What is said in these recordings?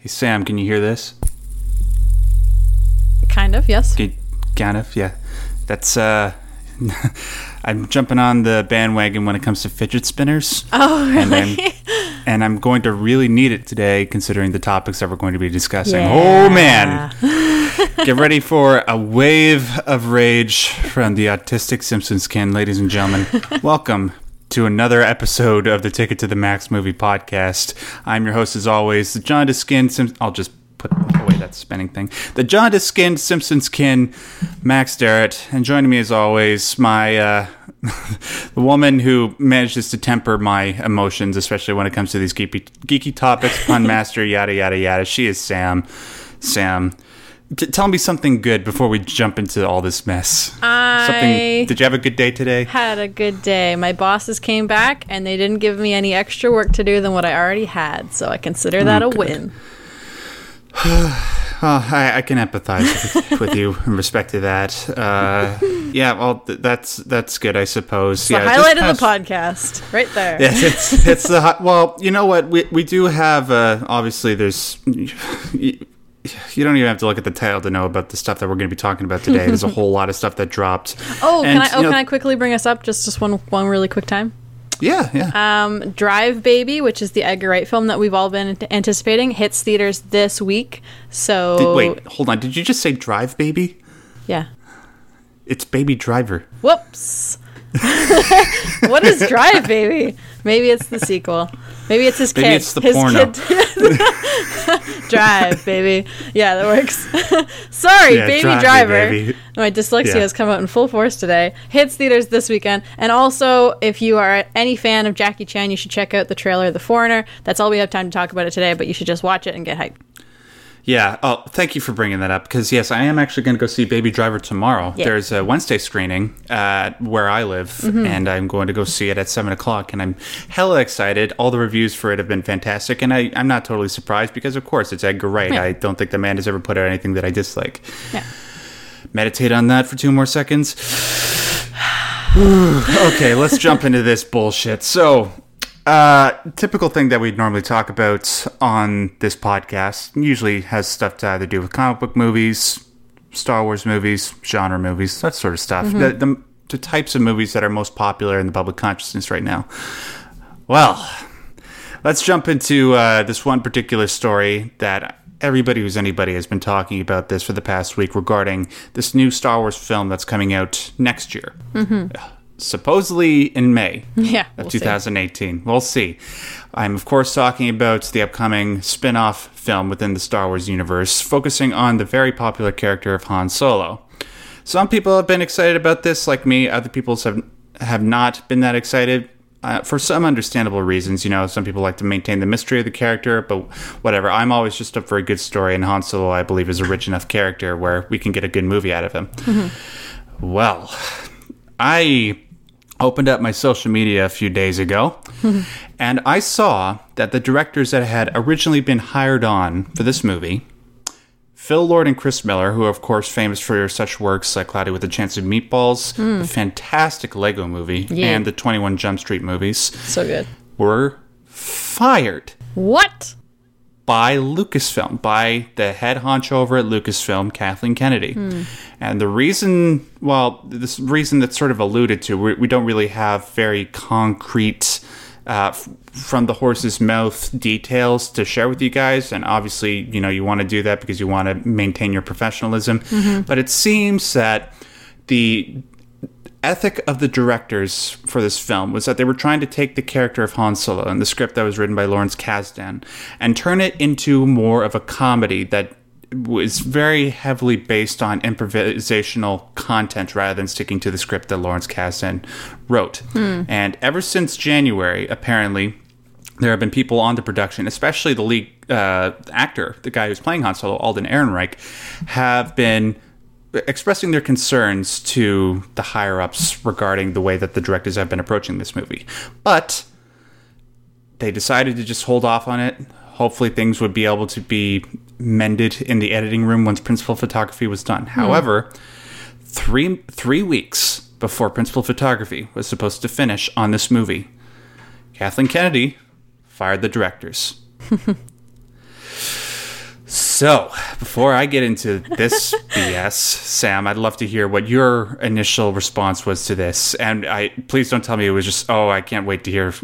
Hey Sam, can you hear this? Kind of, yes. Kind of, yeah. That's uh I'm jumping on the bandwagon when it comes to fidget spinners. Oh, And I'm, really? and I'm going to really need it today considering the topics that we're going to be discussing. Yeah. Oh man. Get ready for a wave of rage from the autistic Simpsons kin, ladies and gentlemen. Welcome to another episode of the Ticket to the Max movie podcast. I'm your host, as always, the John Sim- I'll just put away that spinning thing. The John Skinned Simpsons kin, Max Derrat. And joining me, as always, my uh, the woman who manages to temper my emotions, especially when it comes to these geeky, geeky topics, pun master, yada yada yada. She is Sam. Sam. T- tell me something good before we jump into all this mess. I Something. Did you have a good day today? had a good day. My bosses came back and they didn't give me any extra work to do than what I already had, so I consider that a Oh, good. win. Oh, I, I can empathize with, with you in respect to that. Uh, yeah, well, th- that's that's good, I suppose. The yeah, just highlight of the podcast, right there. Yes, it's it's the well. You know what? We we do have. Uh, obviously, there's. You, don't even have to look at the title to know about the stuff that we're going to be talking about today. There's a whole lot of stuff that dropped. Oh, And, can I? Oh, you know- can I quickly bring us up just just one one really quick time? Yeah, yeah. Um, Drive Baby, which is the Edgar Wright film that we've all been anticipating, hits theaters this week. So Did- wait, hold on. Did you just say Drive Baby? yeah. It's Baby Driver. Whoops. what is Drive Baby? Maybe it's the sequel. Maybe it's his Maybe kid. it's the his porno. Kid. Drive Baby. Yeah, that works. Sorry, Yeah, Baby Drive Me, Driver. baby. My dyslexia Yeah. has come out in full force today. Hits theaters this weekend. And also, if you are any fan of Jackie Chan, you should check out the trailer of The Foreigner. That's all we have time to talk about it today, but you should just watch it and get hyped. Yeah. Oh, thank you for bringing that up because yes, I am actually going to go see Baby Driver tomorrow. Yeah. There's a Wednesday screening uh, where I live, Mm-hmm. and I'm going to go see it at seven o'clock. And I'm hella excited. All the reviews for it have been fantastic, and I, I'm not totally surprised because, of course, it's Edgar Wright. Yeah. I don't think the man has ever put out anything that I dislike. Yeah. Meditate on that for two more seconds. okay, let's jump into this bullshit. So, uh, typical thing that we'd normally talk about on this podcast usually has stuff to either do with comic book movies, Star Wars movies, genre movies, that sort of stuff. The, the, the types of movies that are most popular in the public consciousness right now. Well, let's jump into uh, this one particular story that everybody who's anybody has been talking about this for the past week regarding this new Star Wars film that's coming out next year. Supposedly in May Yeah. of we'll see. 2018. We'll see. I'm, of course, talking about the upcoming spin off film within the Star Wars universe, focusing on the very popular character of Han Solo. Some people have been excited about this, like me. Other people have, have not been that excited. Uh, for some understandable reasons, you know, some people like to maintain the mystery of the character, but whatever. I'm always just up for a good story, and Han Solo, I believe, is a rich enough character where we can get a good movie out of him. Well, I opened up my social media a few days ago and I saw that the directors that had originally been hired on for this movie, Phil Lord and Chris Miller, who are of course famous for such works like Cloudy with a Chance of Meatballs, the hmm. fantastic Lego movie, Yeah. and the 21 Jump Street movies, So good. were fired What? By Lucasfilm, by the head honcho over at Lucasfilm, Kathleen Kennedy. And the reason, well, this reason that's sort of alluded to, we, we don't really have very concrete, uh, f- from the horse's mouth details to share with you guys. And obviously, you know, you want to do that because you want to maintain your professionalism. But it seems that the ethic of the directors for this film was that they were trying to take the character of Han Solo and the script that was written by Lawrence Kasdan and turn it into more of a comedy that was very heavily based on improvisational content rather than sticking to the script that Lawrence Kasdan wrote. And ever since January, apparently, there have been people on the production, especially the lead uh, actor, the guy who's playing Han Solo, Alden Ehrenreich, have been expressing their concerns to the higher ups regarding the way that the directors have been approaching this movie. But they decided to just hold off on it. Hopefully, things would be able to be mended in the editing room once principal photography was done. Hmm. However, three three weeks before principal photography was supposed to finish on this movie, Kathleen Kennedy fired the directors. So, before I get into this BS, Sam, I'd love to hear what your initial response was to this. And I please don't tell me it was just, oh, I can't wait to hear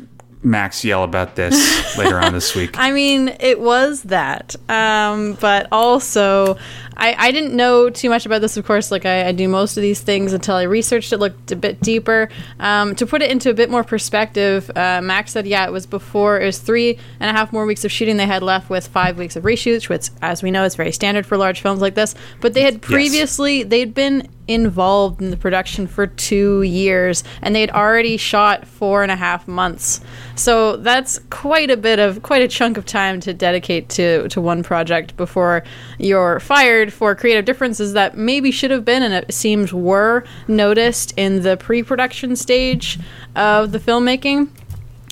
Max yell about this later on this week. I mean, it was that. Um, but also, I, I didn't know too much about this, of course. Like, I, I do most of these things until I researched it, looked a bit deeper. Um, to put it into a bit more perspective, uh, Max said, yeah, it was before, it was three and a half more weeks of shooting they had left with five weeks of reshoots, which, as we know, is very standard for large films like this. But they had previously, yes. they'd been involved in the production for two years and they'd already shot four and a half months. So that's quite a bit of quite a chunk of time to dedicate to to one project before you're fired for creative differences that maybe should have been and it seems were noticed in the pre-production stage of the filmmaking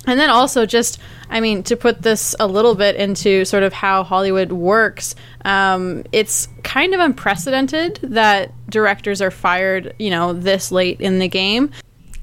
and then also just I mean, to put this a little bit into sort of how Hollywood works, um, it's kind of unprecedented that directors are fired, you know, this late in the game.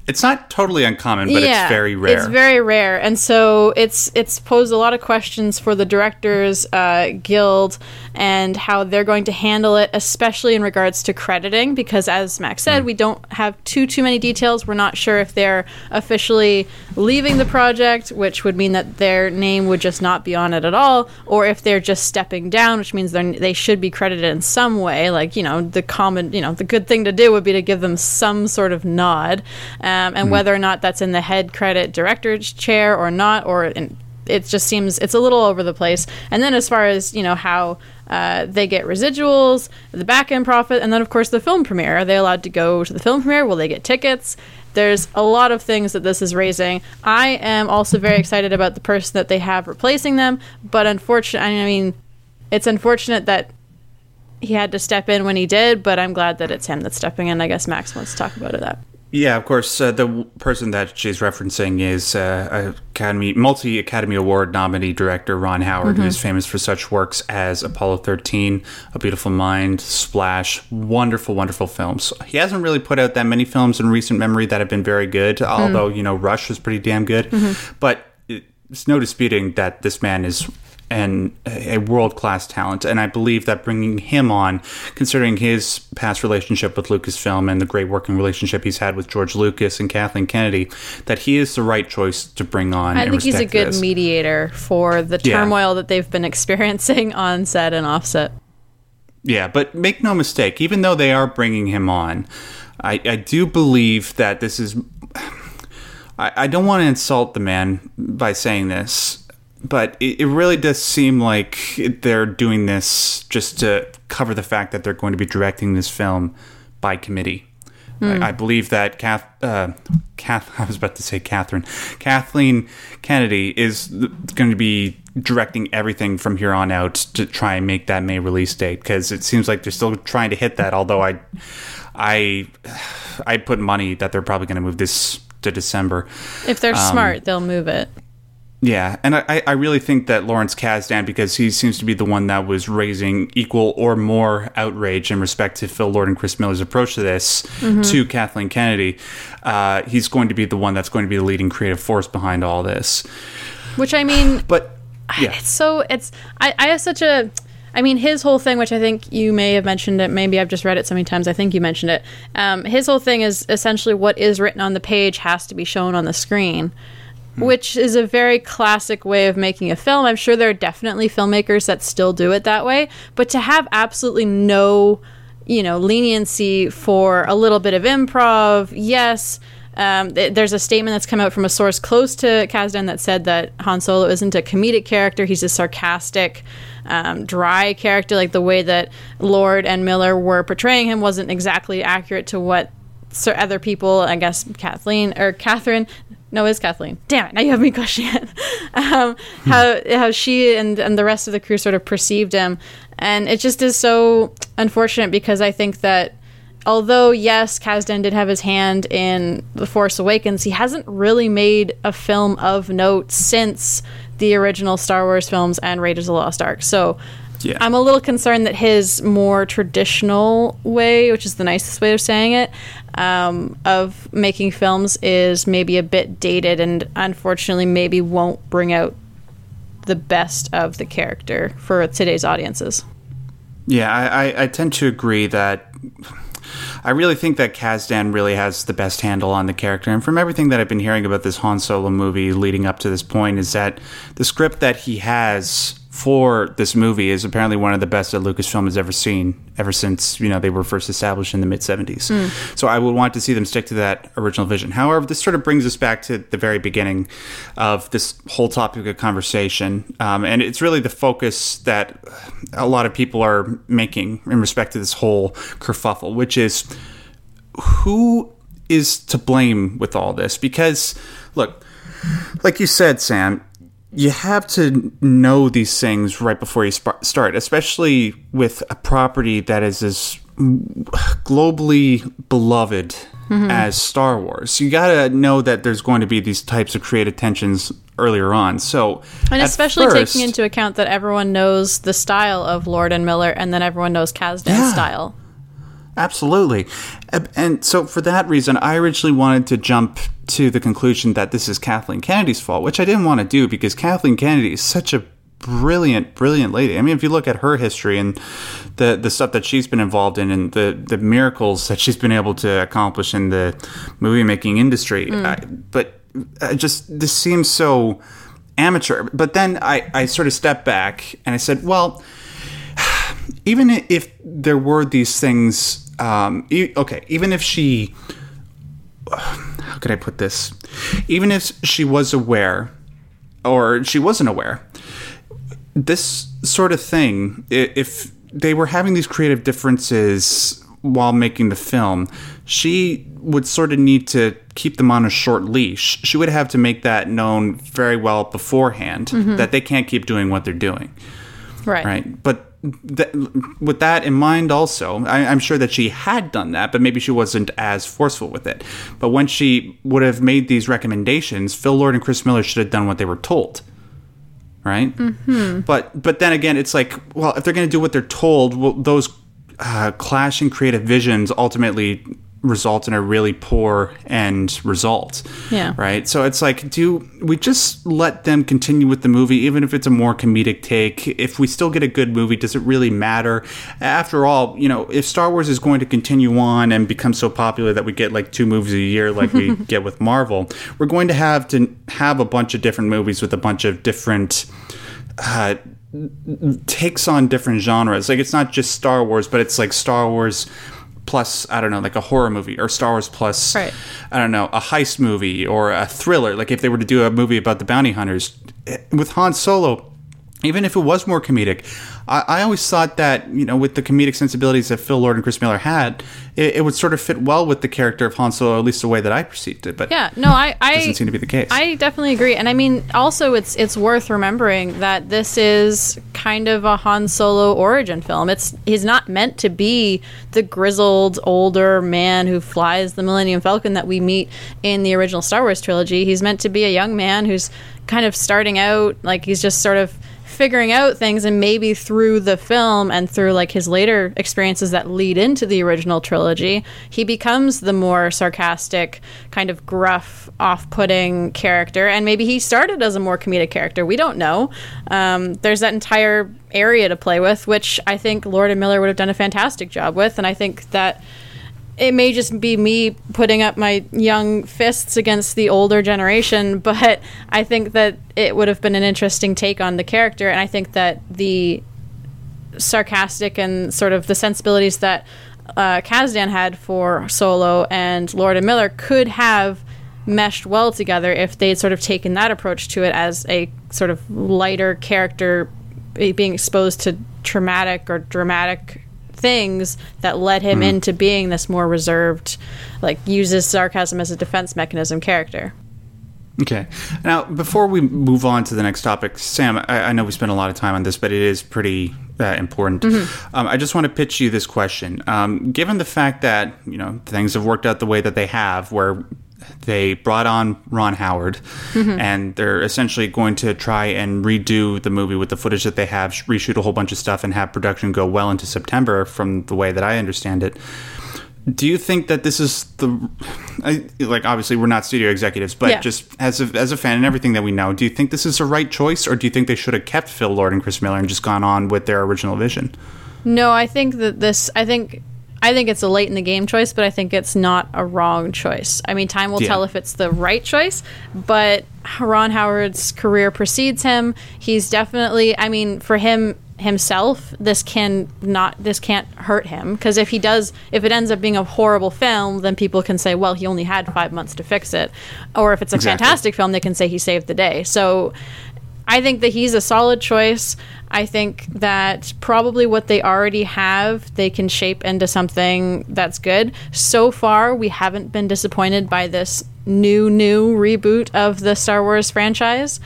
It's not totally uncommon, but yeah, it's very rare. It's very rare, and so it's it's posed a lot of questions for the directors uh, guild and how they're going to handle it, especially in regards to crediting. Because as Max said, mm. we don't have too too many details. We're not sure if they're officially leaving the project, which would mean that their name would just not be on it at all, or if they're just stepping down, which means they they should be credited in some way. Like you know, the common you know the good thing to do would be to give them some sort of nod um, and mm whether or not that's in the head credit director's chair or not, or in, it just seems it's a little over the place. And then as far as you know how uh, they get residuals, the back end profit, and then of course the film premiere. Are they allowed to go to the film premiere? Will they get tickets? There's a lot of things that this is raising. I am also very excited about the person that they have replacing them, but unfortunately, I mean, it's unfortunate that he had to step in when he did, but I'm glad that it's him that's stepping in. I guess Max wants to talk about it. That. Yeah, of course. Uh, the person that she's referencing is uh, Academy multi Academy Award nominee director Ron Howard, mm-hmm. who is famous for such works as Apollo 13, A Beautiful Mind, Splash, wonderful, wonderful films. He hasn't really put out that many films in recent memory that have been very good, mm. although you know Rush was pretty damn good. Mm-hmm. But it's no disputing that this man is and a world class talent. And I believe that bringing him on, considering his past relationship with Lucasfilm and the great working relationship he's had with George Lucas and Kathleen Kennedy, that he is the right choice to bring on. I think he's a good this. mediator for the turmoil yeah. that they've been experiencing on set and offset. Yeah, but make no mistake, even though they are bringing him on, I, I do believe that this is. I, I don't want to insult the man by saying this, but it, it really does seem like they're doing this just to cover the fact that they're going to be directing this film by committee. Mm. I, I, believe that Kath, uh, Kath, I was about to say Catherine, Kathleen Kennedy is going to be directing everything from here on out to try and make that May release date because it seems like they're still trying to hit that. Although I, I, I put money that they're probably going to move this to December. If they're um, smart, they'll move it. Yeah, and I, I really think that Lawrence Kasdan, because he seems to be the one that was raising equal or more outrage in respect to Phil Lord and Chris Miller's approach to this mm-hmm. to Kathleen Kennedy, uh, he's going to be the one that's going to be the leading creative force behind all this. Which I mean, but yeah, it's so it's I, I have such a. I mean, his whole thing, which I think you may have mentioned it, maybe I've just read it so many times, I think you mentioned it. Um, his whole thing is essentially what is written on the page has to be shown on the screen. Hmm. which is a very classic way of making a film. I'm sure there are definitely filmmakers that still do it that way, but to have absolutely no, you know, leniency for a little bit of improv, yes. Um, th- there's a statement that's come out from a source close to Kasdan that said that Han Solo isn't a comedic character; he's a sarcastic, um, dry character. Like the way that Lord and Miller were portraying him wasn't exactly accurate to what other people, I guess Kathleen or Catherine, no, it's Kathleen. Damn it! Now you have me questioning it. um, how how she and and the rest of the crew sort of perceived him, and it just is so unfortunate because I think that although yes, Kasdan did have his hand in The Force Awakens, he hasn't really made a film of note since the original Star Wars films and Raiders of the Lost Ark. So yeah. I'm a little concerned that his more traditional way, which is the nicest way of saying it, um, of making films is maybe a bit dated and unfortunately maybe won't bring out the best of the character for today's audiences. Yeah, I, I, I tend to agree that I really think that Kasdan really has the best handle on the character. And from everything that I've been hearing about this Han Solo movie leading up to this point, is that the script that he has for this movie is apparently one of the best that Lucasfilm has ever seen, ever since you know they were first established in the mid '70s. Mm. So I would want to see them stick to that original vision. However, this sort of brings us back to the very beginning of this whole topic of conversation, um, and it's really the focus that a lot of people are making in respect to this whole kerfuffle, which is who is to blame with all this? Because look, like you said, Sam you have to know these things right before you sp- start, especially with a property that is as globally beloved mm-hmm. as Star Wars. You got to know that there's going to be these types of creative tensions earlier on. So, and especially first, taking into account that everyone knows the style of Lord and Miller, and then everyone knows Kasdan's yeah. style. Absolutely. And so, for that reason, I originally wanted to jump to the conclusion that this is Kathleen Kennedy's fault, which I didn't want to do because Kathleen Kennedy is such a brilliant, brilliant lady. I mean, if you look at her history and the the stuff that she's been involved in and the the miracles that she's been able to accomplish in the movie making industry, mm. I, but I just this seems so amateur. But then I I sort of stepped back and I said, well, even if there were these things um, e- okay, even if she, how could I put this? Even if she was aware, or she wasn't aware, this sort of thing, if they were having these creative differences while making the film, she would sort of need to keep them on a short leash. She would have to make that known very well beforehand mm-hmm. that they can't keep doing what they're doing. Right. Right. But th- with that in mind, also, I, am sure that she had done that, but maybe she wasn't as forceful with it. But when she would have made these recommendations, Phil Lord and Chris Miller should have done what they were told. Right. Mm-hmm. But but then again, it's like, well, if they're going to do what they're told, well, those uh, clashing creative visions ultimately result in a really poor end result. Yeah. Right. So it's like, do we just let them continue with the movie, even if it's a more comedic take? If we still get a good movie, does it really matter? After all, you know, if Star Wars is going to continue on and become so popular that we get like two movies a year, like we get with Marvel, we're going to have to have a bunch of different movies with a bunch of different. Uh, takes on different genres. Like it's not just Star Wars, but it's like Star Wars plus I don't know like a horror movie or Star Wars plus right. I don't know a heist movie or a thriller like if they were to do a movie about the bounty hunters eh, with Han Solo even if it was more comedic I, I, always thought that you know with the comedic sensibilities that Phil Lord and Chris Miller had, it, it, would sort of fit well with the character of Han Solo, at least the way that I perceived it. But yeah, no, I, I doesn't seem to be the case. I definitely agree, and I mean also it's it's worth remembering that this is kind of a Han Solo origin film. It's he's not meant to be the grizzled older man who flies the Millennium Falcon that we meet in the original Star Wars trilogy. He's meant to be a young man who's kind of starting out, like he's just sort of figuring out things and maybe through the film and through like his later experiences that lead into the original trilogy he becomes the more sarcastic kind of gruff off-putting character. And maybe he started as a more comedic character. We don't know. Um, there's that entire area to play with which i think lord and miller would have done a fantastic job with. And i think that it may just be me putting up my young fists against the older generation, but I think that it would have been an interesting take on the character, and I think that the sarcastic and sort of the sensibilities that uh, Kasdan had for Solo and Lord and Miller could have meshed well together if they'd sort of taken that approach to it as a sort of lighter character being exposed to traumatic or dramatic things that led him mm. into being this more reserved, like uses sarcasm as a defense mechanism character. Okay. Now, before we move on to the next topic, Sam, I, I know we spent a lot of time on this, but it is pretty uh, important. Mm-hmm. Um, I just want to pitch you this question. Um, given the fact that you know things have worked out the way that they have, where they brought on Ron Howard, mm-hmm. and they're essentially going to try and redo the movie with the footage that they have, reshoot a whole bunch of stuff, and have production go well into September, from the way that I understand it. Do you think that this is the I, like obviously we're not studio executives, but yeah. just as a, as a fan and everything that we know, do you think this is the right choice, or do you think they should have kept Phil Lord and Chris Miller and just gone on with their original vision? No, I think that this. I think. I think it's a late in the game choice, but I think it's not a wrong choice. I mean, time will Yeah. tell if it's the right choice, but Ron Howard's career precedes him. He's definitely, I mean, for him himself, this can not this can't hurt him because if he does if it ends up being a horrible film, then people can say, well, he only had 5 months to fix it. Or if it's a Exactly. fantastic film, they can say he saved the day. So I think that he's a solid choice. I think that probably what they already have, they can shape into something that's good. So far, we haven't been disappointed by this new, new reboot of the Star Wars franchise.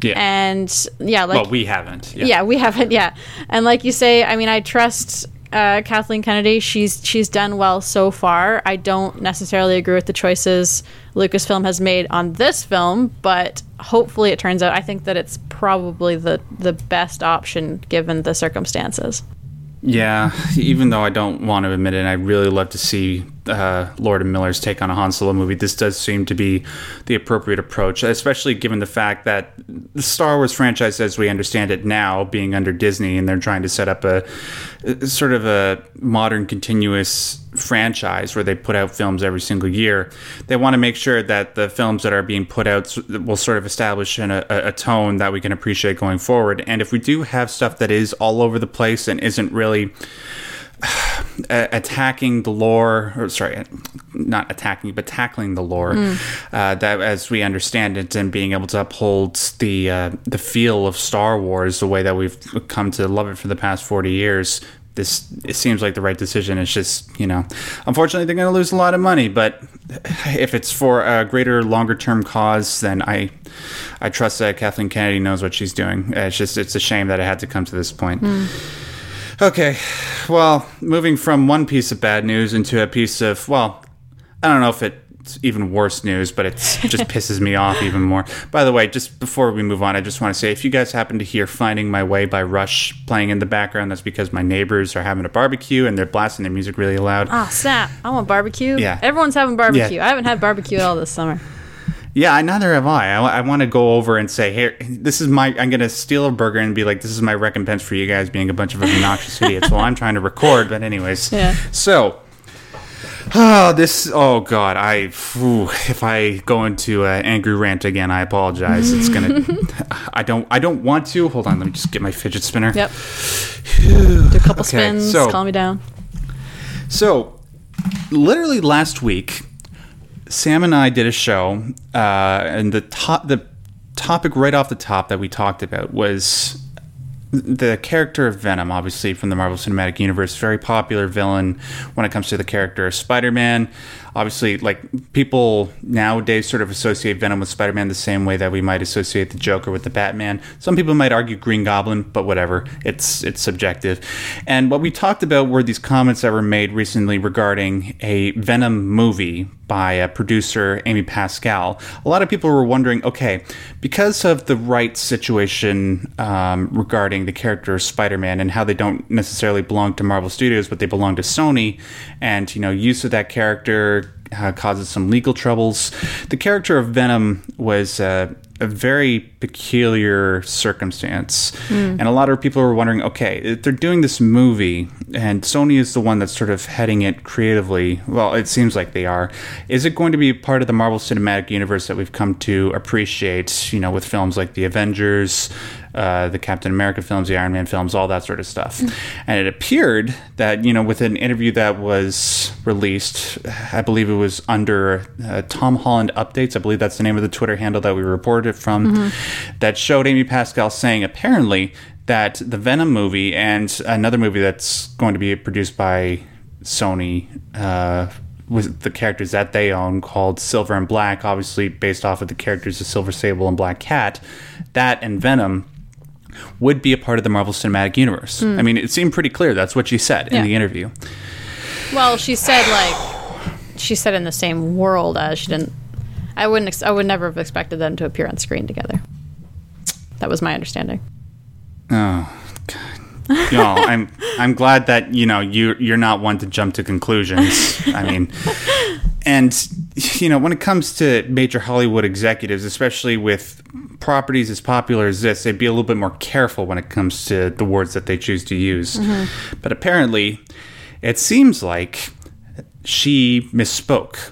Yeah. And yeah, like well, we haven't. yeah. we haven't. Yeah, and like you say, I mean, I trust uh, Kathleen Kennedy. She's she's done well so far. I don't necessarily agree with the choices Lucasfilm has made on this film, but hopefully it turns out. I think that it's probably the the best option given the circumstances. Yeah, even though I don't want to admit it, I really love to see uh, Lord and Miller's take on a Han Solo movie. This does seem to be the appropriate approach, especially given the fact that the Star Wars franchise, as we understand it now, being under Disney, and they're trying to set up a, a sort of a modern continuous franchise where they put out films every single year. They want to make sure that the films that are being put out will sort of establish an, a, a tone that we can appreciate going forward. And if we do have stuff that is all over the place and isn't really attacking the lore, or sorry, not attacking, but tackling the lore, uh, that as we understand it, and being able to uphold the uh, the feel of Star Wars the way that we've come to love it for the past forty years. This it seems like the right decision. It's just you know, unfortunately they're going to lose a lot of money, but if it's for a greater, longer term cause, then I I trust that Kathleen Kennedy knows what she's doing. It's just it's a shame that it had to come to this point. Okay, well, moving from one piece of bad news into a piece of, well, I don't know if it's even worse news, but it just pisses me off even more. By the way, just before we move on, I just want to say if you guys happen to hear Finding My Way by Rush playing in the background, that's because my neighbors are having a barbecue and they're blasting their music really loud. Ah, snap! I want barbecue. Yeah. everyone's having barbecue. Yeah. I haven't had barbecue at all this summer. Yeah, I- neither have I. I, want to go over and say, here, this is my. I'm going to steal a burger and be like, this is my recompense for you guys being a bunch of obnoxious idiots while I'm trying to record. But anyways, Yeah. So, oh, this. Oh God, I. Phew, if I go into an angry rant again, I apologize. It's gonna. I don't. I don't want to. Hold on. Let me just get my fidget spinner. Yep. Do a couple Okay, spins. so- calm me down. So, literally last week, Sam and I did a show, uh, and the top, the topic right off the top that we talked about was the character of Venom, obviously from the Marvel Cinematic Universe, very popular villain when it comes to the character of Spider-Man. Obviously, like people nowadays sort of associate Venom with Spider-Man the same way that we might associate the Joker with the Batman. Some people might argue Green Goblin, but whatever. It's it's subjective. And what we talked about were these comments that were made recently regarding a Venom movie by uh, producer Amy Pascal. A lot of people were wondering, okay, because of the right situation um, regarding the character Spider-Man and how they don't necessarily belong to Marvel Studios, but they belong to Sony, and you know, use of that character uh, causes some legal troubles. The character of Venom was uh, a very peculiar circumstance, and a lot of people were wondering, okay, they're doing this movie, and Sony is the one that's sort of heading it creatively. Well, it seems like they are. Is it going to be part of the Marvel Cinematic Universe that we've come to appreciate? You know, with films like the Avengers. Uh, the Captain America films, the Iron Man films, all that sort of stuff. And it appeared that, you know, with an interview that was released, I believe it was under uh, Tom Holland Updates, I believe that's the name of the Twitter handle that we reported it from, that showed Amy Pascal saying apparently that the Venom movie and another movie that's going to be produced by Sony. Uh, with the characters that they own called Silver and Black, obviously based off of the characters of Silver Sable and Black Cat, that and Venom would be a part of the Marvel Cinematic Universe. Hmm. I mean, it seemed pretty clear. That's what she said in the interview. Well, she said like she said in the same world as she didn't. I wouldn't. Ex- I would never have expected them to appear on screen together. That was my understanding. Oh, God. Y'all, I'm I'm glad that you know you you're not one to jump to conclusions. I mean, and you know when it comes to major hollywood executives especially with properties as popular as this they'd be a little bit more careful when it comes to the words that they choose to use. Mm-hmm. But apparently it seems like she misspoke.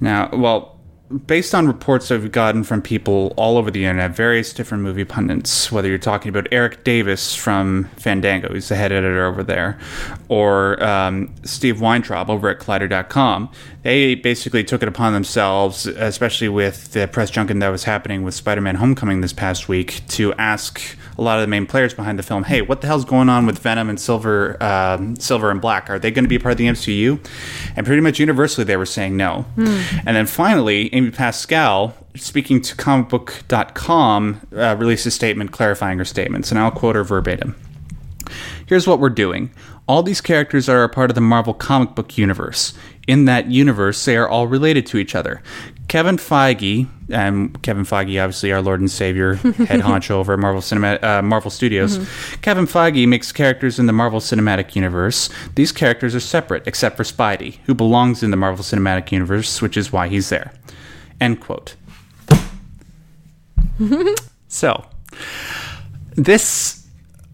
Now well based on reports we've gotten from people all over the internet, various different movie pundits, whether you're talking about Erik Davis from Fandango, who's the head editor over there, or um, Steve Weintraub over at Collider.com, they basically took it upon themselves, especially with the press junket that was happening with Spider Man Homecoming this past week, to ask a lot of the main players behind the film, hey, what the hell's going on with Venom and Silver, um, Silver and Black? Are they going to be part of the MCU? And pretty much universally, they were saying no. And then finally, Amy Pascal, speaking to comicbook.com, uh, released a statement clarifying her statements, and I'll quote her verbatim. Here's what we're doing. All these characters are a part of the Marvel comic book universe. In that universe, they are all related to each other. Kevin Feige, and Kevin Feige, obviously our Lord and Savior, head honcho over at Marvel Cinema, uh, Marvel Studios. Kevin Feige makes characters in the Marvel Cinematic Universe. These characters are separate, except for Spidey, who belongs in the Marvel Cinematic Universe, which is why he's there. End quote. so, this,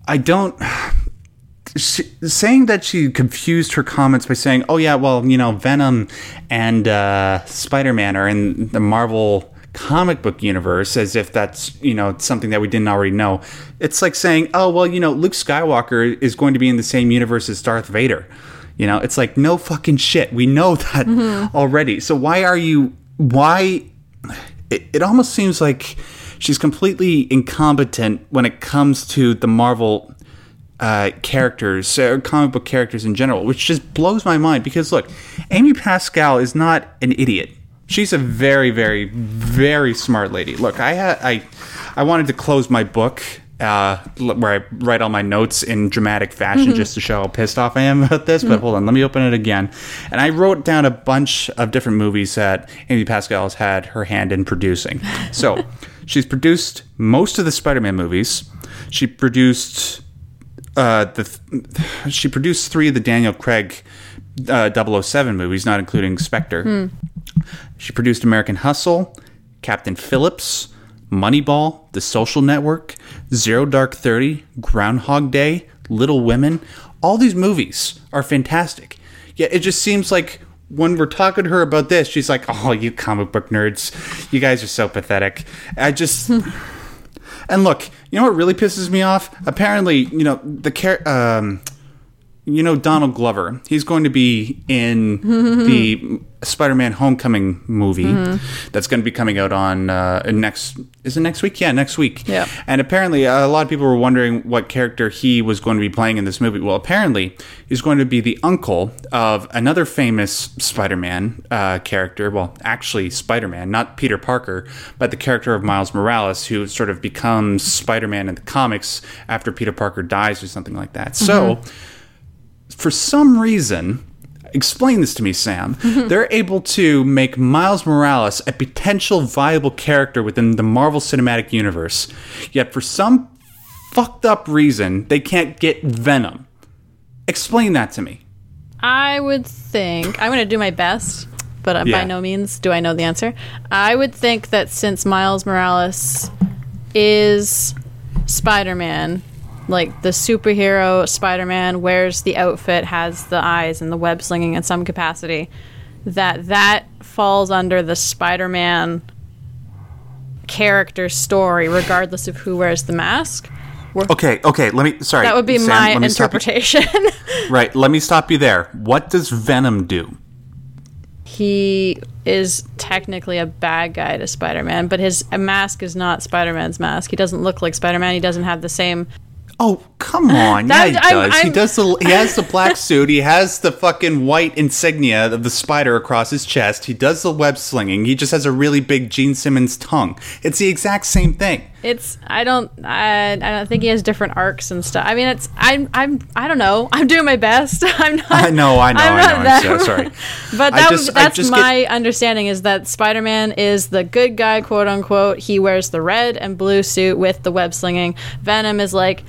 I don't she, saying that she confused her comments by saying, "Oh yeah, well, you know, Venom and uh, Spider-Man are in the Marvel comic book universe," as if that's you know something that we didn't already know. It's like saying, "Oh well, you know, Luke Skywalker is going to be in the same universe as Darth Vader." You know, it's like no fucking shit. We know that already. So why are you? Why? It, it almost seems like she's completely incompetent when it comes to the Marvel uh, characters, uh, comic book characters in general, which just blows my mind because look, Amy Pascal is not an idiot. She's a very, very, very smart lady. Look, I had I, I wanted to close my book uh, where I write all my notes in dramatic fashion just to show how pissed off I am about this. But hold on, let me open it again. And I wrote down a bunch of different movies that Amy Pascal has had her hand in producing. So she's produced most of the Spider-Man movies. She produced uh, the she produced three of the Daniel Craig uh, 007 movies, not including Spectre. She produced American Hustle, Captain Phillips, Moneyball, The Social Network, Zero Dark Thirty, Groundhog Day, Little Women. All these movies are fantastic. Yet it just seems like when we're talking to her about this, she's like, "Oh, you comic book nerds, you guys are so pathetic." I just. And look, you know what really pisses me off? Apparently, you know the char- um, you know Donald Glover. He's going to be in the Spider-Man: Homecoming movie that's going to be coming out on uh, next. Is it next week? Yeah, next week. Yeah. And apparently, a lot of people were wondering what character he was going to be playing in this movie. Well, apparently, he's going to be the uncle of another famous Spider-Man uh, character. Well, actually, Spider-Man, not Peter Parker, but the character of Miles Morales, who sort of becomes Spider-Man in the comics after Peter Parker dies or something like that. So, for some reason. Explain this to me, Sam. They're able to make Miles Morales a potential viable character within the Marvel Cinematic Universe, yet for some fucked up reason, they can't get Venom. Explain that to me. I would think I'm going to do my best, but uh, Yeah. by no means do I know the answer. I would think that since Miles Morales is Spider-Man, like the superhero Spider-Man wears the outfit, has the eyes and the web slinging in some capacity, that that falls under the Spider-Man character story regardless of who wears the mask. We're- Okay, okay, let me sorry. that would be Sam, my let me stop you- interpretation. Right, let me stop you there. What does Venom do? he is technically a bad guy to Spider-Man, but his mask is not Spider-Man's mask. He doesn't look like Spider-Man. He doesn't have the same. Oh, come on. That- yeah, he I'm- does. he I'm- does the he has the black suit, he has the fucking white insignia of the spider across his chest. He does the web slinging. He just has a really big Gene Simmons tongue. It's the exact same thing. It's I don't I, I don't think he has different arcs and stuff. I mean, it's I'm I'm I don't know. I'm doing my best. I'm not. I know, I know, I'm I not know. I'm so sorry. But that just- was, that's just get- my understanding is that Spider-Man is the good guy, quote unquote. He wears the red and blue suit with the web slinging. Venom is like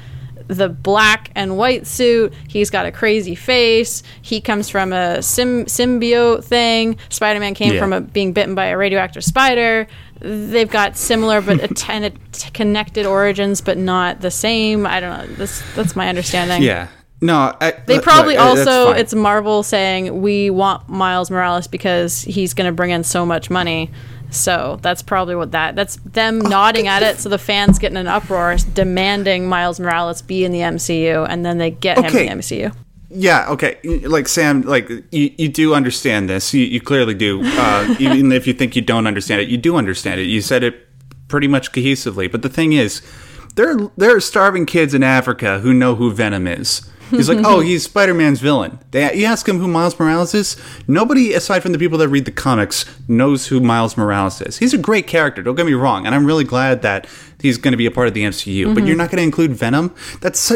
the black and white suit. He's got a crazy face. He comes from a sim- symbiote thing. Spider Man came Yeah. from a, being bitten by a radioactive spider. They've got similar but connected origins, but not the same. I don't know. This, that's my understanding. Yeah. No, I, They probably look, also it's Marvel saying we want Miles Morales because he's going to bring in so much money. So that's probably what that that's them nodding at it. So the fans getting an uproar, demanding Miles Morales be in the MCU, and then they get Okay. him in the MCU. Yeah, okay. Like Sam, like you, you do understand this. You, you clearly do. Uh, even if you think you don't understand it, you do understand it. You said it pretty much cohesively. But the thing is, there there are starving kids in Africa who know who Venom is. He's like, oh, he's Spider Man's villain. They, you ask him who Miles Morales is. Nobody, aside from the people that read the comics, knows who Miles Morales is. He's a great character. Don't get me wrong, and I'm really glad that he's going to be a part of the MCU. But mm-hmm. you're not going to include Venom. That's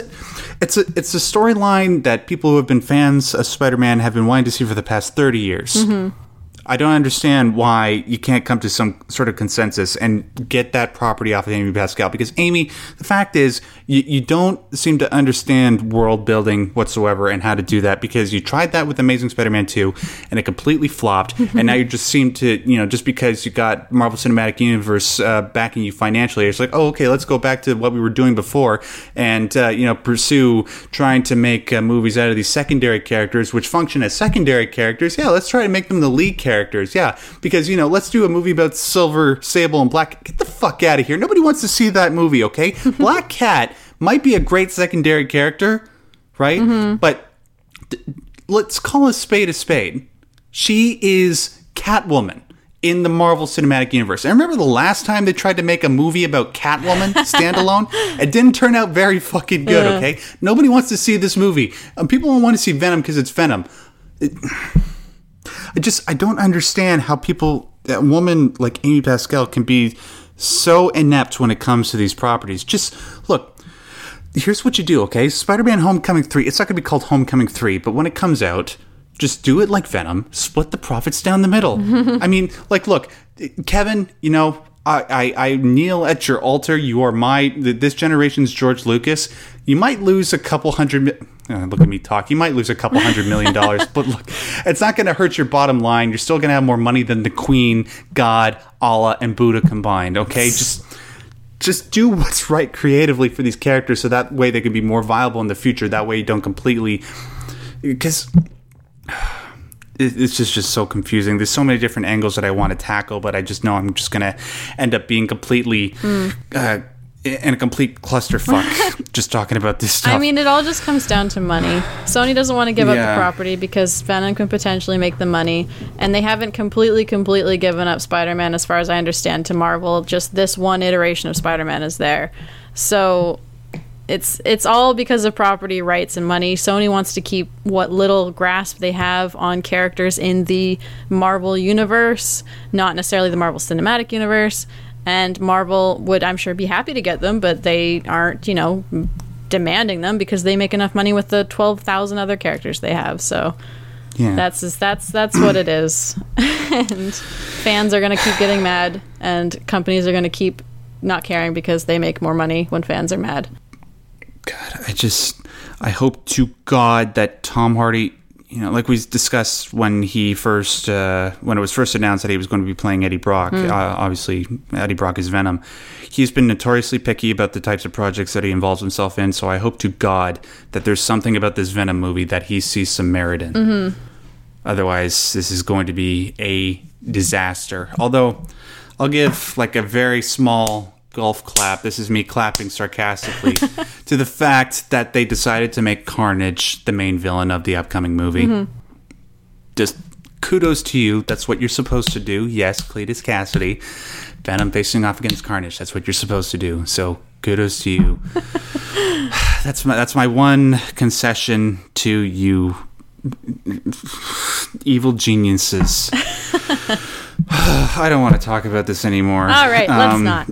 it's a it's a storyline that people who have been fans of Spider Man have been wanting to see for the past thirty years. Mm-hmm. I don't understand why you can't come to some sort of consensus and get that property off of Amy Pascal. Because Amy, the fact is, you, you don't seem to understand world building whatsoever and how to do that because you tried that with Amazing Spider-Man 2 and it completely flopped. and now you just seem to, you know, just because you got Marvel Cinematic Universe uh, backing you financially, it's like, oh, okay, let's go back to what we were doing before and, uh, you know, pursue trying to make uh, movies out of these secondary characters, which function as secondary characters. Yeah, let's try to make them the lead characters. Yeah, because, you know, let's do a movie about Silver, Sable, and Black. Get the fuck out of here. Nobody wants to see that movie, okay? Black Cat might be a great secondary character, right? But d- let's call a spade a spade. She is Catwoman in the Marvel Cinematic Universe. I remember the last time they tried to make a movie about Catwoman standalone. It didn't turn out very fucking good, okay? Nobody wants to see this movie. Um, people don't want to see Venom because it's Venom. It- I just I don't understand how people that woman like Amy Pascal can be so inept when it comes to these properties. Just look, here's what you do, okay? Spider-Man Homecoming 3, it's not going to be called Homecoming 3, but when it comes out, just do it like Venom, split the profits down the middle. I mean, like look, Kevin, you know, I, I, I kneel at your altar. You are my this generation's George Lucas. You might lose a couple hundred. Uh, look at me talk. You might lose a couple hundred million dollars, but look, it's not going to hurt your bottom line. You're still going to have more money than the Queen, God, Allah, and Buddha combined. Okay, just just do what's right creatively for these characters, so that way they can be more viable in the future. That way you don't completely because it's just just so confusing. There's so many different angles that I want to tackle, but I just know I'm just gonna end up being completely uh, in a complete clusterfuck just talking about this stuff. I mean, it all just comes down to money. Sony doesn't want to give up the property because Venom can potentially make the money, and they haven't completely, completely given up Spider-Man, as far as I understand, to Marvel. Just this one iteration of Spider-Man is there, so it's it's all because of property rights and money. Sony wants to keep what little grasp they have on characters in the Marvel universe, not necessarily the Marvel Cinematic Universe. And Marvel would, I'm sure, be happy to get them, but they aren't, you know, demanding them because they make enough money with the twelve thousand other characters they have. So yeah. that's just, that's that's what it is. and fans are going to keep getting mad, and companies are going to keep not caring because they make more money when fans are mad. God, I just I hope to God that Tom Hardy, you know, like we discussed when he first uh, when it was first announced that he was going to be playing Eddie Brock. Uh, obviously, Eddie Brock is Venom. He's been notoriously picky about the types of projects that he involves himself in. So I hope to God that there's something about this Venom movie that he sees some merit in. Otherwise, this is going to be a disaster. Although, I'll give like a very small golf clap. This is me clapping sarcastically to the fact that they decided to make Carnage the main villain of the upcoming movie. Just kudos to you. That's what you're supposed to do. Yes, Cletus Kasady, Venom facing off against Carnage. That's what you're supposed to do. So kudos to you. that's my that's my one concession to you evil geniuses. I don't want to talk about this anymore. All right, let's Um, not.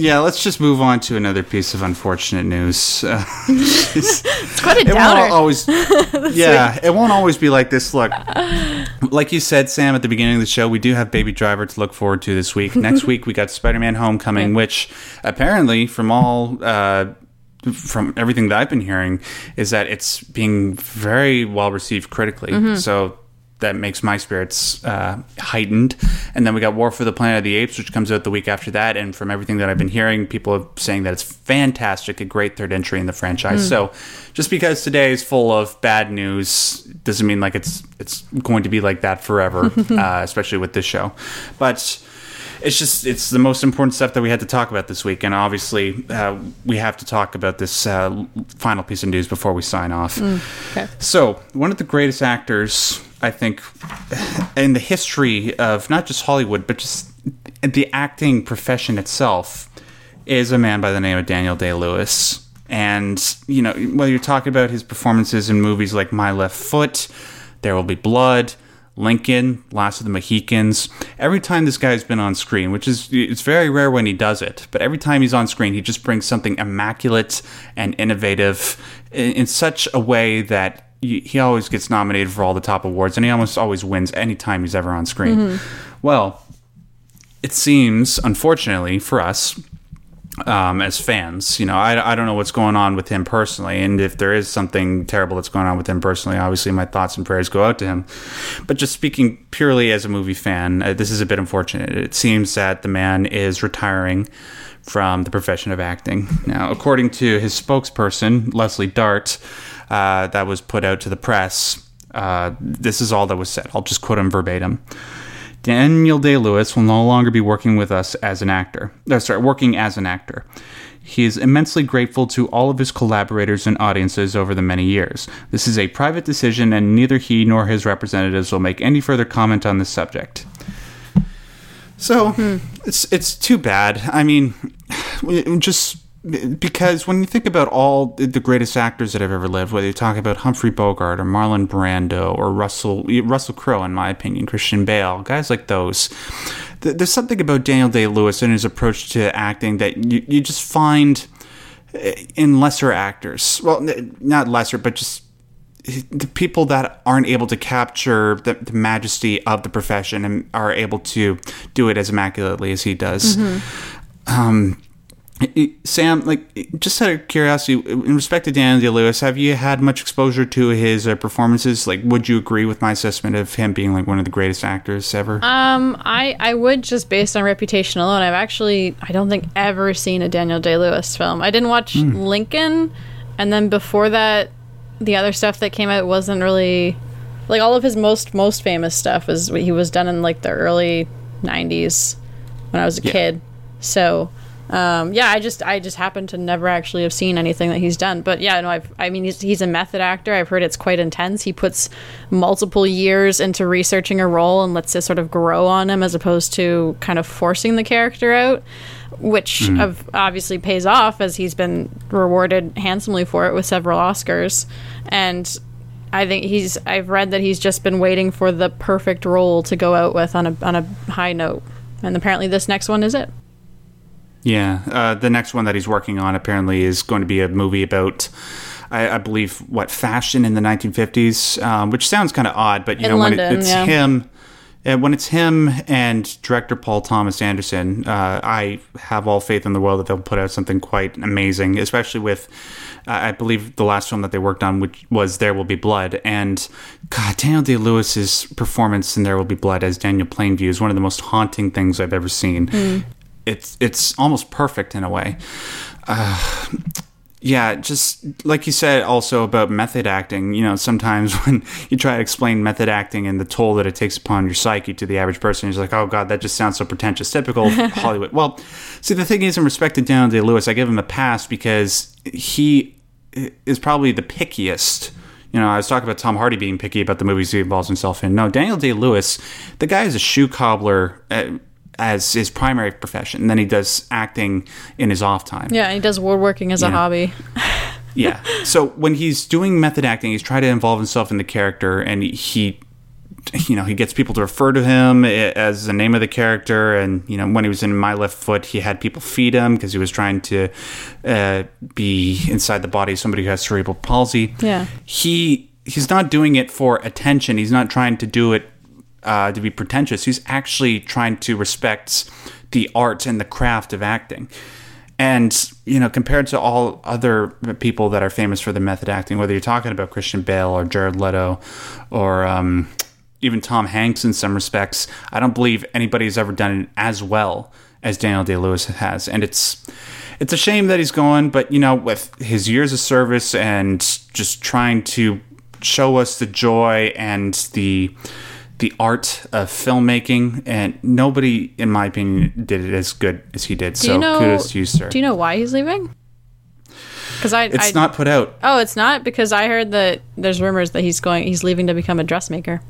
Yeah, let's just move on to another piece of unfortunate news. Uh, it's- It's quite a it downer. won't always, yeah, it won't always be like this. Look, like you said, Sam, at the beginning of the show, we do have Baby Driver to look forward to this week. Next week, we got Spider-Man: Homecoming, Yeah. which apparently, from all uh, from everything that I've been hearing, is that it's being very well received critically. Mm-hmm. So that makes my spirits uh, heightened. And then we got War for the Planet of the Apes, which comes out the week after that. And from everything that I've been hearing, people are saying that it's fantastic, a great third entry in the franchise. So just because today is full of bad news doesn't mean like it's it's going to be like that forever, uh, especially with this show. But it's just it's the most important stuff that we had to talk about this week and obviously uh, we have to talk about this uh, final piece of news before we sign off okay. so one of the greatest actors i think in the history of not just hollywood but just the acting profession itself is a man by the name of daniel day-lewis and you know whether you're talking about his performances in movies like my left foot there will be blood Lincoln, Last of the Mohicans. Every time this guy's been on screen, which is it's very rare when he does it, but every time he's on screen, he just brings something immaculate and innovative in, in such a way that he always gets nominated for all the top awards, and he almost always wins anytime he's ever on screen. Well, it seems, unfortunately for us, um, as fans. You know, I, I don't know what's going on with him personally, and if there is something terrible that's going on with him personally, obviously my thoughts and prayers go out to him. But just speaking purely as a movie fan, uh, this is a bit unfortunate. It seems that the man is retiring from the profession of acting. Now, according to his spokesperson, Leslee Dart, uh, that was put out to the press. Uh, this is all that was said. I'll just quote him verbatim. Daniel Day Lewis will no longer be working with us as an actor. No, sorry, working as an actor. He is immensely grateful to all of his collaborators and audiences over the many years. This is a private decision, and neither he nor his representatives will make any further comment on this subject. So hmm. it's it's too bad. I mean, just because when you think about all the greatest actors that have ever lived, whether you talk about Humphrey Bogart or Marlon Brando or Russell Russell Crowe, in my opinion, Christian Bale, guys like those, th- there's something about Daniel Day Lewis and his approach to acting that you, you just find eh, in lesser actors. Well, n- not lesser, but just the people that aren't able to capture the, the majesty of the profession and are able to do it as immaculately as he does. Um, it- it- Sam, like, just out of curiosity, in respect to Daniel Day Lewis, have you had much exposure to his uh, performances? Like, would you agree with my assessment of him being like one of the greatest actors ever? Um, I I would just based on reputation alone. I've actually I don't think ever seen a Daniel Day Lewis film. I didn't watch Lincoln, and then before that, the other stuff that came out wasn't really like all of his most most famous stuff was he was done in like the early '90s when I was a Yeah. kid. So. Um, yeah, I just I just happen to never actually have seen anything that he's done. But yeah, no, I've, I mean he's he's a method actor. I've heard it's quite intense. He puts multiple years into researching a role and lets it sort of grow on him as opposed to kind of forcing the character out, which of, obviously pays off as he's been rewarded handsomely for it with several Oscars. And I think he's I've read that he's just been waiting for the perfect role to go out with on a on a high note. And apparently this next one is it. Yeah, uh, the next one that he's working on apparently is going to be a movie about, I, I believe, what fashion in the 1950s, um, which sounds kind of odd, but you In know when it, it's yeah. him, uh, when it's him and director Paul Thomas Anderson, uh, I have all faith in the world that they'll put out something quite amazing, especially with. Uh, I believe the last film that they worked on, which was There Will Be Blood, and God, Daniel Day Lewis's performance in There Will Be Blood as Daniel Plainview is one of the most haunting things I've ever seen it's it's almost perfect in a way. Uh, yeah, just like you said, also about method acting. You know, sometimes when you try to explain method acting and the toll that it takes upon your psyche to the average person, you're like, "Oh God, that just sounds so pretentious." Typical Hollywood. Well, see, the thing is, in respect to Daniel Day Lewis, I give him a pass because he is probably the pickiest. You know, I was talking about Tom Hardy being picky about the movies he involves himself in. No, Daniel Day Lewis, the guy is a shoe cobbler. Uh, as his primary profession. And then he does acting in his off time. Yeah, he does woodworking as a hobby. Yeah. So when he's doing method acting, he's trying to involve himself in the character, and he, you know, he gets people to refer to him as the name of the character. And you know, when he was in My Left Foot, he had people feed him because he was trying to uh, be inside the body of somebody who has cerebral palsy. Yeah. He he's not doing it for attention. He's not trying to do it uh, to be pretentious. He's actually trying to respect the art and the craft of acting. And you know, compared to all other people that are famous for the method acting, whether you're talking about Christian Bale or Jared Leto, or um, even Tom Hanks in some respects, I don't believe anybody's ever done it as well as Daniel Day Lewis has. And it's it's a shame that he's gone, but you know, with his years of service and just trying to show us the joy and the the art of filmmaking, and nobody, in my opinion, did it as good as he did. so you know- kudos to you, sir. Do you know why he's leaving? Because I, it's I not put out. Oh, it's not because I heard that there's rumors that he's going. He's leaving to become a dressmaker.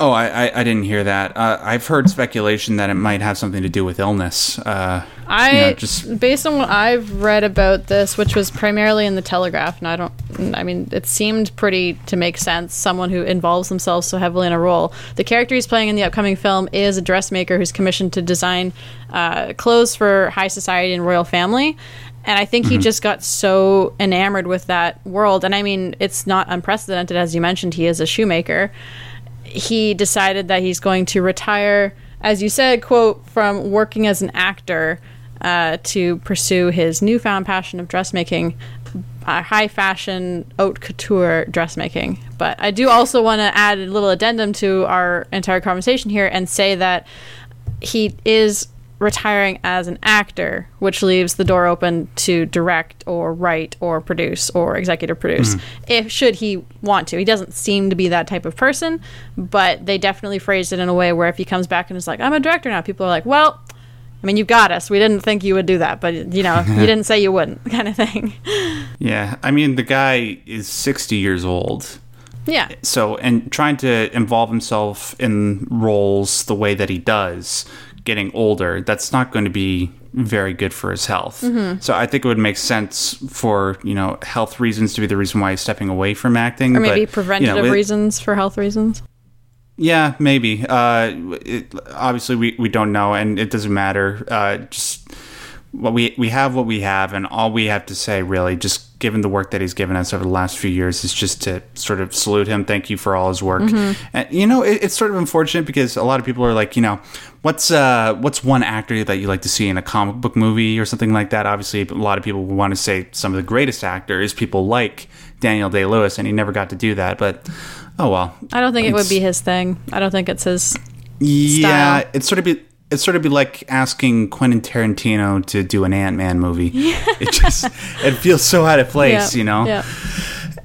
Oh, I, I, I didn't hear that. Uh, I've heard speculation that it might have something to do with illness. Uh, I you know, just based on what I've read about this, which was primarily in the Telegraph, and I don't. I mean, it seemed pretty to make sense. Someone who involves themselves so heavily in a role. The character he's playing in the upcoming film is a dressmaker who's commissioned to design uh, clothes for high society and royal family. And I think he just got so enamored with that world. And I mean, it's not unprecedented, as you mentioned. He is a shoemaker. He decided that he's going to retire, as you said, quote, from working as an actor uh, to pursue his newfound passion of dressmaking, uh, high fashion haute couture dressmaking. But I do also want to add a little addendum to our entire conversation here and say that he is retiring as an actor, which leaves the door open to direct or write or produce or executive produce hmm. if should he want to. He doesn't seem to be that type of person, but they definitely phrased it in a way where if he comes back and is like, "I'm a director now," people are like, "Well." I mean, you got us. We didn't think you would do that, but you know, you didn't say you wouldn't, kind of thing. yeah. I mean, the guy is sixty years old. Yeah, so and trying to involve himself in roles the way that he does getting older that's not going to be very good for his health Mm-hmm. so i think it would make sense for you know health reasons to be the reason why he's stepping away from acting or maybe but, you preventative know, it- reasons for health reasons. yeah maybe uh it, obviously we, we don't know and it doesn't matter uh just what we we have what we have and all we have to say really just given the work that he's given us over the last few years is just to sort of salute him thank you for all his work and you know it, it's sort of unfortunate because a lot of people are like you know what's uh what's one actor that you like to see in a comic book movie or something like that obviously a lot of people want to say some of the greatest actors people like daniel day-lewis and he never got to do that but oh well I don't think it would be his thing. I don't think it's his. yeah, style. it's sort of be it's sort of be like asking Quentin Tarantino to do an Ant Man movie. Yeah. It just it feels so out of place, Yeah, you know. Yeah.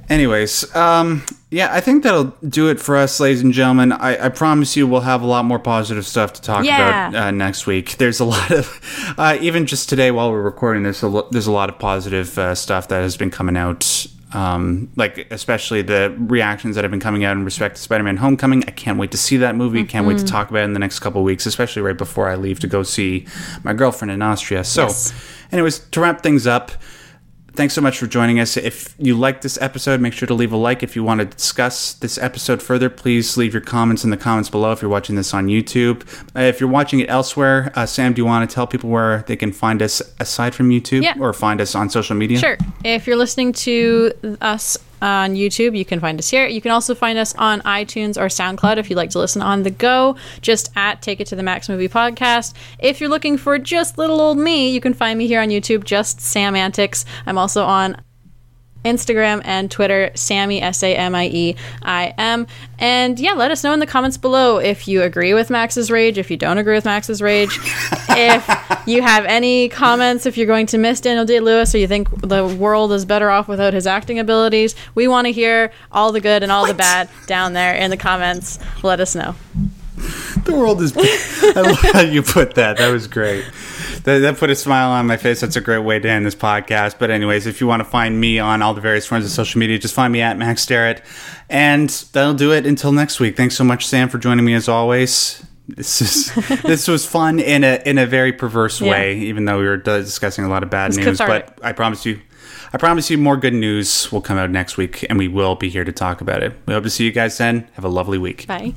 Anyways, um, yeah, I think that'll do it for us, ladies and gentlemen. I, I promise you, we'll have a lot more positive stuff to talk Yeah. about uh, next week. There's a lot of, uh, even just today while we're recording, there's a lo- there's a lot of positive uh, stuff that has been coming out. Um, like especially the reactions that have been coming out in respect to Spider-Man: Homecoming. I can't wait to see that movie. Can't wait to talk about it in the next couple of weeks, especially right before I leave to go see my girlfriend in Austria. So, Yes. anyways, to wrap things up, thanks so much for joining us. If you like this episode, make sure to leave a like. If you want to discuss this episode further, please leave your comments in the comments below if you're watching this on YouTube. Uh, if you're watching it elsewhere, uh, Sam, do you want to tell people where they can find us aside from YouTube Yeah. or find us on social media? Sure. If you're listening to us on YouTube, you can find us here. You can also find us on iTunes or SoundCloud if you'd like to listen on the go, just at Take It to the Max Movie Podcast. If you're looking for just little old me, you can find me here on YouTube, just Sam Antics. I'm also on Instagram and Twitter, Sammy S A M I E I M. And yeah, let us know in the comments below if you agree with Max's rage, if you don't agree with Max's rage, if you have any comments, if you're going to miss Daniel Day Lewis or you think the world is better off without his acting abilities. We want to hear all the good and all the bad down there in the comments. Let us know. The world is. I love how you put that. That was great. That, that put a smile on my face. That's a great way to end this podcast. But anyways, if you want to find me on all the various forms of social media, just find me at Max Derrat. And that'll do it until next week. Thanks so much, Sam, for joining me as always. This is this was fun in a in a very perverse Yeah. way, even though we were discussing a lot of bad It's news. cathartic. But I promise you, I promise you, more good news will come out next week, and we will be here to talk about it. We hope to see you guys then. Have a lovely week. Bye.